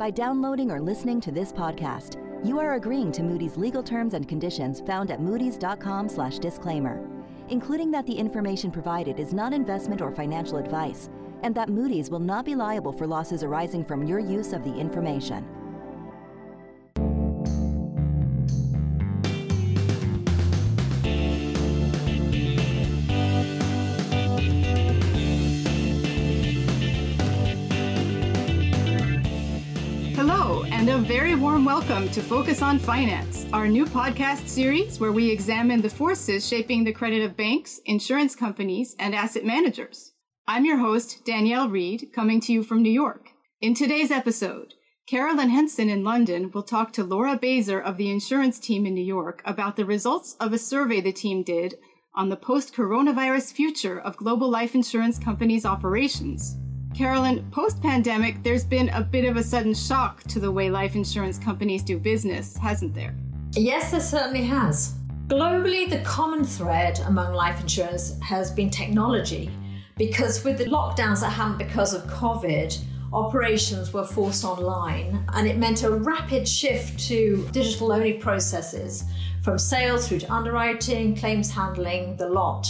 By downloading or listening to this podcast, you are agreeing to Moody's legal terms and conditions found at moodys.com/disclaimer, including that the information provided is not investment or financial advice, and that Moody's will not be liable for losses arising from your use of the information. And a very warm welcome to Focus on Finance, our new podcast series where we examine the forces shaping the credit of banks, insurance companies, and asset managers. I'm your host, Danielle Reed, coming to you from New York. In today's episode, Carolyn Henson in London will talk to Laura Bazer of the insurance team in New York about the results of a survey the team did on the post coronavirus future of global life insurance companies' operations. Carolyn, post pandemic, there's been a bit of a sudden shock to the way life insurance companies do business, hasn't there? Yes, there certainly has. Globally, the common thread among life insurance has been technology because with the lockdowns that happened because of COVID, operations were forced online and it meant a rapid shift to digital only processes from sales through to underwriting, claims handling, the lot.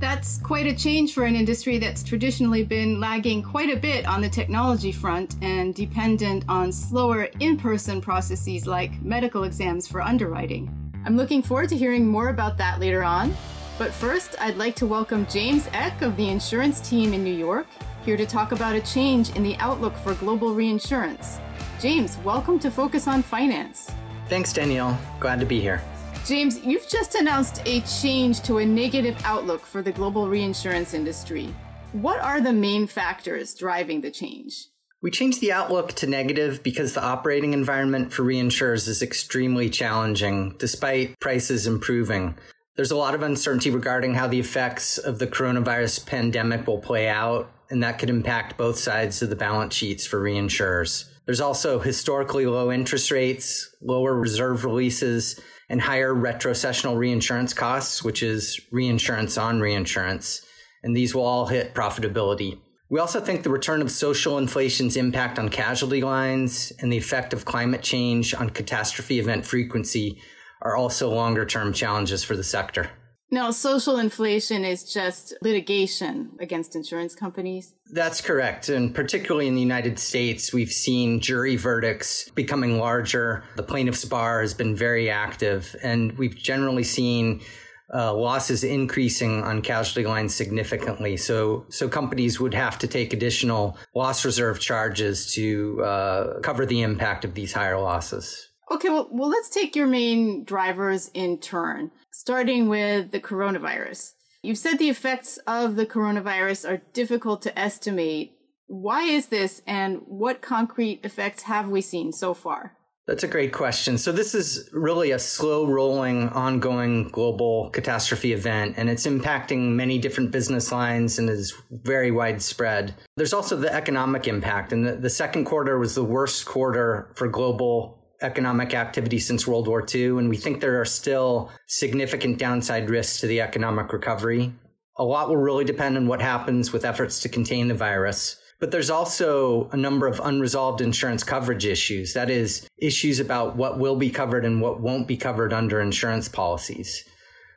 That's quite a change for an industry that's traditionally been lagging quite a bit on the technology front and dependent on slower in person processes like medical exams for underwriting. I'm looking forward to hearing more about that later on. But first, I'd like to welcome James Eck of the insurance team in New York, here to talk about a change in the outlook for global reinsurance. James, welcome to Focus on Finance. Thanks, Danielle. Glad to be here. James, you've just announced a change to a negative outlook for the global reinsurance industry. What are the main factors driving the change? We changed the outlook to negative because the operating environment for reinsurers is extremely challenging, despite prices improving. There's a lot of uncertainty regarding how the effects of the coronavirus pandemic will play out, and that could impact both sides of the balance sheets for reinsurers. There's also historically low interest rates, lower reserve releases, and higher retrocessional reinsurance costs, which is reinsurance on reinsurance. And these will all hit profitability. We also think the return of social inflation's impact on casualty lines and the effect of climate change on catastrophe event frequency are also longer term challenges for the sector. Now, social inflation is just litigation against insurance companies. That's correct. And particularly in the United States, we've seen jury verdicts becoming larger. The plaintiff's bar has been very active, and we've generally seen uh, losses increasing on casualty lines significantly. So, so companies would have to take additional loss reserve charges to uh, cover the impact of these higher losses. Okay, well, well, let's take your main drivers in turn, starting with the coronavirus. You've said the effects of the coronavirus are difficult to estimate. Why is this, and what concrete effects have we seen so far? That's a great question. So, this is really a slow rolling, ongoing global catastrophe event, and it's impacting many different business lines and is very widespread. There's also the economic impact, and the, the second quarter was the worst quarter for global economic activity since World War II, and we think there are still significant downside risks to the economic recovery. A lot will really depend on what happens with efforts to contain the virus. But there's also a number of unresolved insurance coverage issues. That is, issues about what will be covered and what won't be covered under insurance policies.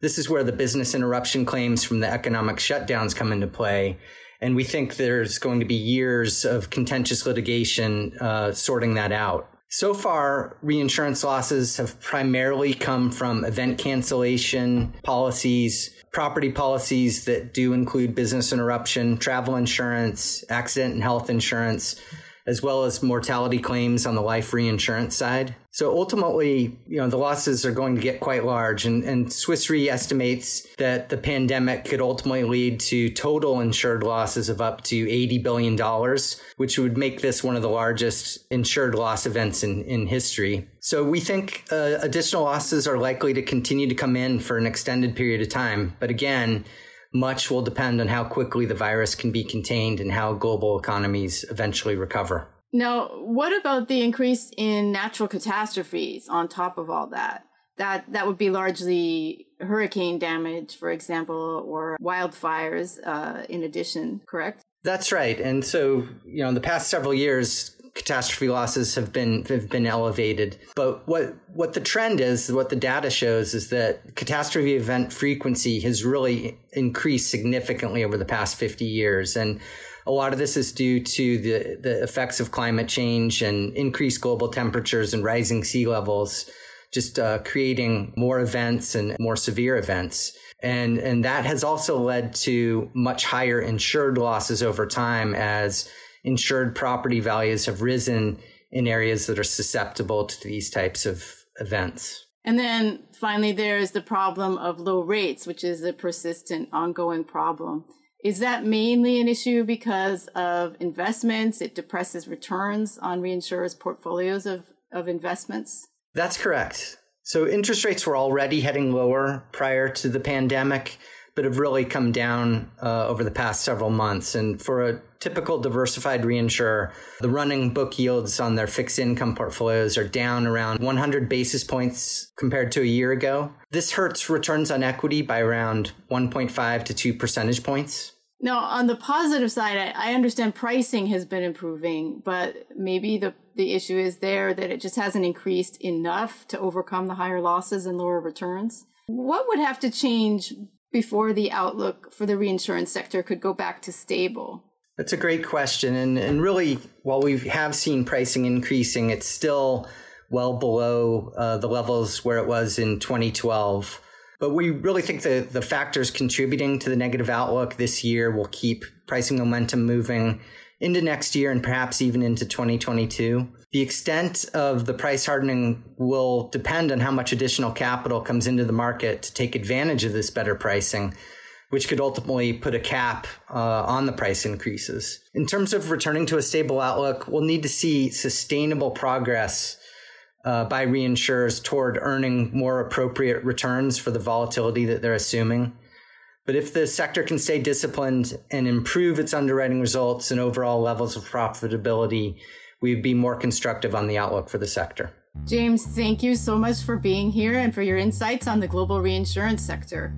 This is where the business interruption claims from the economic shutdowns come into play. And we think there's going to be years of contentious litigation uh, sorting that out. So far, reinsurance losses have primarily come from event cancellation policies, property policies that do include business interruption, travel insurance, accident and health insurance, as well as mortality claims on the life reinsurance side. So ultimately, you know, the losses are going to get quite large and, and Swiss Re estimates that the pandemic could ultimately lead to total insured losses of up to $80 billion, which would make this one of the largest insured loss events in, in history. So we think uh, additional losses are likely to continue to come in for an extended period of time. But again, much will depend on how quickly the virus can be contained and how global economies eventually recover. Now, what about the increase in natural catastrophes on top of all that? That that would be largely hurricane damage, for example, or wildfires uh, in addition, correct? That's right. And so, you know, in the past several years, catastrophe losses have been have been elevated. But what what the trend is, what the data shows is that catastrophe event frequency has really increased significantly over the past 50 years and a lot of this is due to the, the effects of climate change and increased global temperatures and rising sea levels, just uh, creating more events and more severe events. And, and that has also led to much higher insured losses over time as insured property values have risen in areas that are susceptible to these types of events. And then finally, there's the problem of low rates, which is a persistent, ongoing problem. Is that mainly an issue because of investments? It depresses returns on reinsurers' portfolios of, of investments? That's correct. So interest rates were already heading lower prior to the pandemic but have really come down uh, over the past several months. And for a typical diversified reinsurer, the running book yields on their fixed income portfolios are down around 100 basis points compared to a year ago. This hurts returns on equity by around 1.5 to 2 percentage points. Now, on the positive side, I, I understand pricing has been improving, but maybe the, the issue is there that it just hasn't increased enough to overcome the higher losses and lower returns. What would have to change before the outlook for the reinsurance sector could go back to stable? That's a great question. And, and really, while we have seen pricing increasing, it's still well below uh, the levels where it was in 2012. But we really think that the factors contributing to the negative outlook this year will keep pricing momentum moving into next year and perhaps even into 2022. The extent of the price hardening will depend on how much additional capital comes into the market to take advantage of this better pricing, which could ultimately put a cap uh, on the price increases. In terms of returning to a stable outlook, we'll need to see sustainable progress uh, by reinsurers toward earning more appropriate returns for the volatility that they're assuming. But if the sector can stay disciplined and improve its underwriting results and overall levels of profitability, we'd be more constructive on the outlook for the sector. James, thank you so much for being here and for your insights on the global reinsurance sector.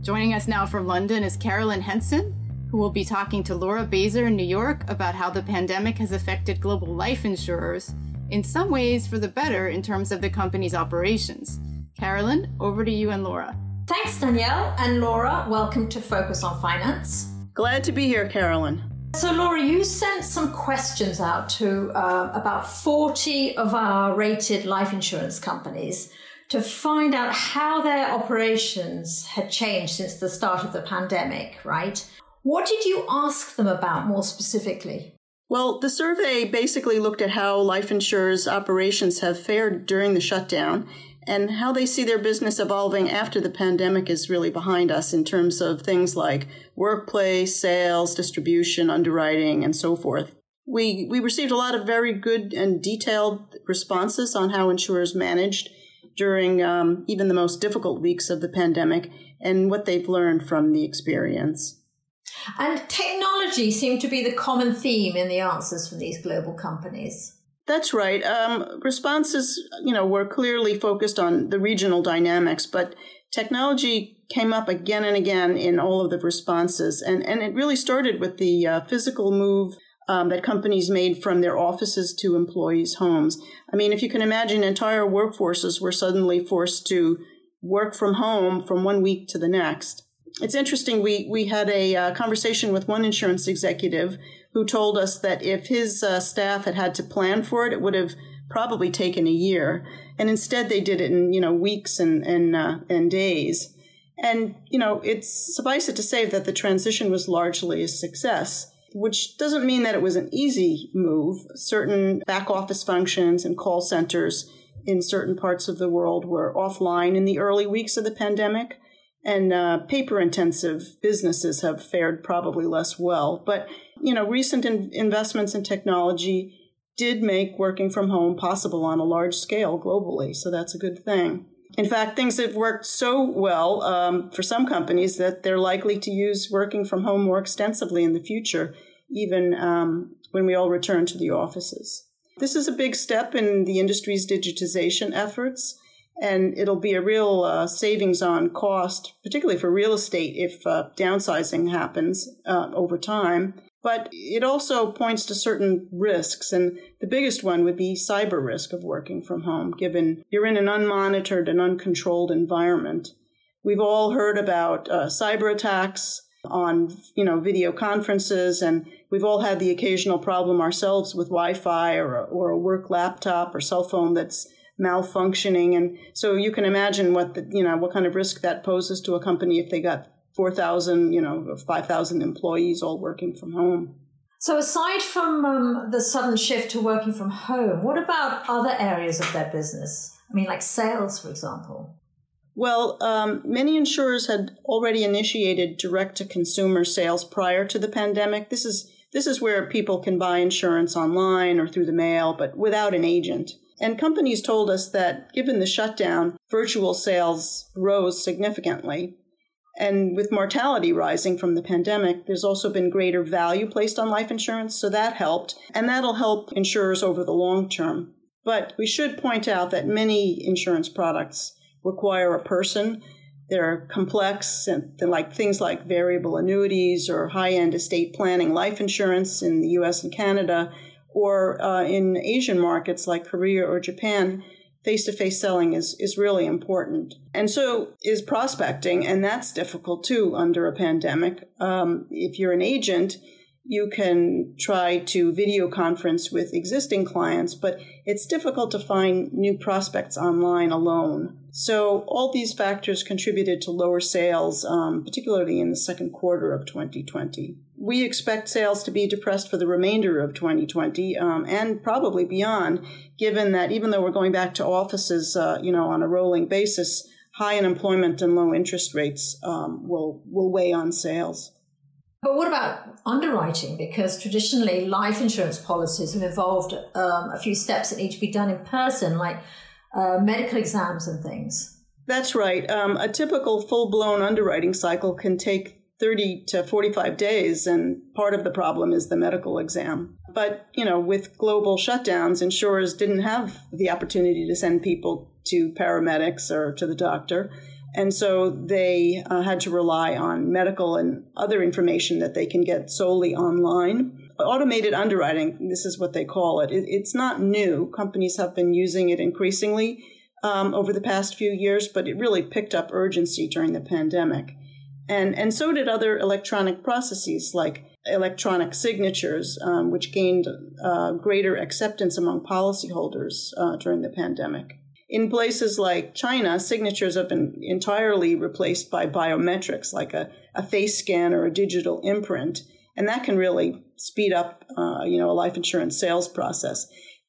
Joining us now from London is Carolyn Henson, who will be talking to Laura Bazer in New York about how the pandemic has affected global life insurers, in some ways for the better in terms of the company's operations. Carolyn, over to you and Laura. Thanks, Danielle. And Laura, welcome to Focus on Finance. Glad to be here, Carolyn. So, Laura, you sent some questions out to uh, about 40 of our rated life insurance companies to find out how their operations had changed since the start of the pandemic, right? What did you ask them about more specifically? Well, the survey basically looked at how life insurers' operations have fared during the shutdown and how they see their business evolving after the pandemic is really behind us in terms of things like workplace, sales, distribution, underwriting, and so forth. We, we received a lot of very good and detailed responses on how insurers managed during um, even the most difficult weeks of the pandemic and what they've learned from the experience. And technology seemed to be the common theme in the answers from these global companies. That's right. Um, responses, you know, were clearly focused on the regional dynamics, but technology came up again and again in all of the responses, and and it really started with the uh, physical move um, that companies made from their offices to employees' homes. I mean, if you can imagine, entire workforces were suddenly forced to work from home from one week to the next. It's interesting. We we had a uh, conversation with one insurance executive who told us that if his uh, staff had had to plan for it, it would have probably taken a year. And instead, they did it in you know weeks and and uh, and days. And you know, it's suffice it to say that the transition was largely a success. Which doesn't mean that it was an easy move. Certain back office functions and call centers in certain parts of the world were offline in the early weeks of the pandemic, and uh, paper intensive businesses have fared probably less well. But you know, recent in- investments in technology did make working from home possible on a large scale globally. So that's a good thing. In fact, things have worked so well um, for some companies that they're likely to use working from home more extensively in the future, even um, when we all return to the offices. This is a big step in the industry's digitization efforts, and it'll be a real uh, savings on cost, particularly for real estate if uh, downsizing happens uh, over time. But it also points to certain risks, and the biggest one would be cyber risk of working from home, given you're in an unmonitored and uncontrolled environment. We've all heard about uh, cyber attacks on, you know, video conferences, and we've all had the occasional problem ourselves with Wi-Fi or or a work laptop or cell phone that's malfunctioning, and so you can imagine what the, you know what kind of risk that poses to a company if they got 4,000, you know, 5,000 employees all working from home. So, aside from um, the sudden shift to working from home, what about other areas of their business? I mean, like sales, for example. Well, um, many insurers had already initiated direct to consumer sales prior to the pandemic. This is this is where people can buy insurance online or through the mail, but without an agent. And companies told us that given the shutdown, virtual sales rose significantly. And with mortality rising from the pandemic, there's also been greater value placed on life insurance, so that helped. And that'll help insurers over the long term. But we should point out that many insurance products require a person. They're complex, and they're like things like variable annuities or high end estate planning life insurance in the US and Canada, or uh, in Asian markets like Korea or Japan face to face selling is, is really important. And so is prospecting, and that's difficult too under a pandemic. Um, if you're an agent, you can try to video conference with existing clients, but it's difficult to find new prospects online alone. So, all these factors contributed to lower sales, um, particularly in the second quarter of 2020. We expect sales to be depressed for the remainder of 2020 um, and probably beyond, given that even though we're going back to offices, uh, you know, on a rolling basis, high unemployment and low interest rates um, will will weigh on sales. But what about underwriting? Because traditionally, life insurance policies have involved um, a few steps that need to be done in person, like uh, medical exams and things. That's right. Um, a typical full blown underwriting cycle can take 30 to 45 days, and part of the problem is the medical exam. But, you know, with global shutdowns, insurers didn't have the opportunity to send people to paramedics or to the doctor. And so they uh, had to rely on medical and other information that they can get solely online. Automated underwriting, this is what they call it. it it's not new. Companies have been using it increasingly um, over the past few years, but it really picked up urgency during the pandemic. And, and so did other electronic processes like electronic signatures, um, which gained uh, greater acceptance among policyholders uh, during the pandemic. In places like China, signatures have been entirely replaced by biometrics, like a, a face scan or a digital imprint, and that can really speed up, uh, you know, a life insurance sales process.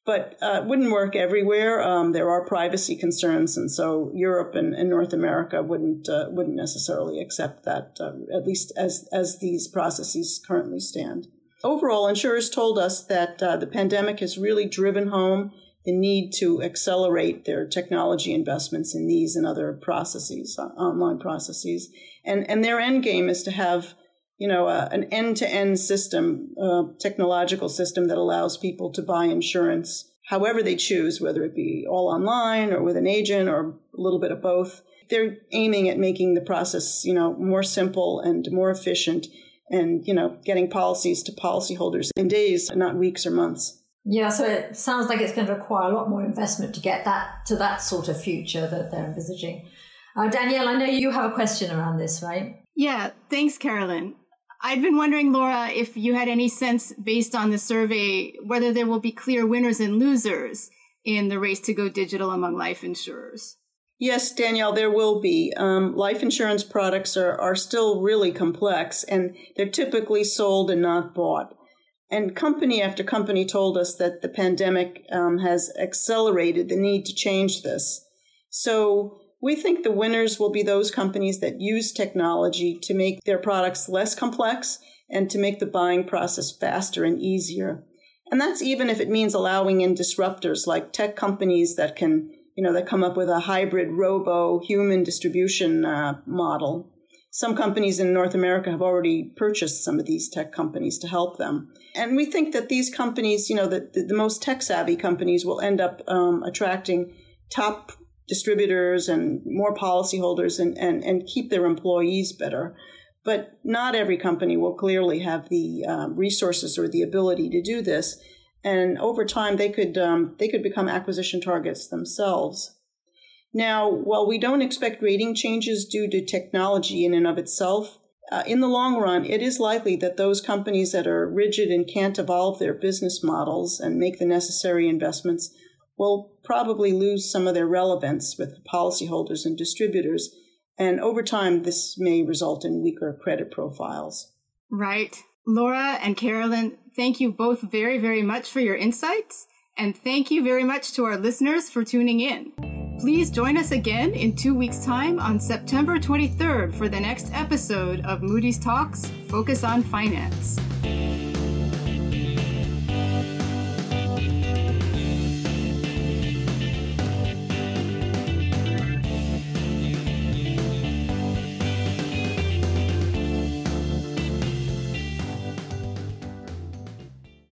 But uh, it wouldn't work everywhere. Um, there are privacy concerns, and so Europe and, and North America wouldn't uh, wouldn't necessarily accept that, uh, at least as as these processes currently stand. Overall, insurers told us that uh, the pandemic has really driven home the need to accelerate their technology investments in these and other processes, uh, online processes. And, and their end game is to have, you know, uh, an end-to-end system, uh, technological system that allows people to buy insurance however they choose, whether it be all online or with an agent or a little bit of both. They're aiming at making the process, you know, more simple and more efficient and, you know, getting policies to policyholders in days, not weeks or months. Yeah, so it sounds like it's going to require a lot more investment to get that to that sort of future that they're envisaging. Uh, Danielle, I know you have a question around this, right? Yeah, thanks, Carolyn. I'd been wondering, Laura, if you had any sense based on the survey whether there will be clear winners and losers in the race to go digital among life insurers. Yes, Danielle, there will be. Um, life insurance products are, are still really complex and they're typically sold and not bought. And company after company told us that the pandemic um, has accelerated the need to change this. So we think the winners will be those companies that use technology to make their products less complex and to make the buying process faster and easier. And that's even if it means allowing in disruptors like tech companies that can, you know, that come up with a hybrid robo human distribution uh, model. Some companies in North America have already purchased some of these tech companies to help them. And we think that these companies, you know, the, the, the most tech savvy companies will end up um, attracting top distributors and more policyholders and, and, and keep their employees better. But not every company will clearly have the um, resources or the ability to do this. And over time, they could um, they could become acquisition targets themselves. Now, while we don't expect rating changes due to technology in and of itself, uh, in the long run, it is likely that those companies that are rigid and can't evolve their business models and make the necessary investments will probably lose some of their relevance with policyholders and distributors. And over time, this may result in weaker credit profiles. Right. Laura and Carolyn, thank you both very, very much for your insights. And thank you very much to our listeners for tuning in. Please join us again in two weeks' time on September 23rd for the next episode of Moody's Talks Focus on Finance.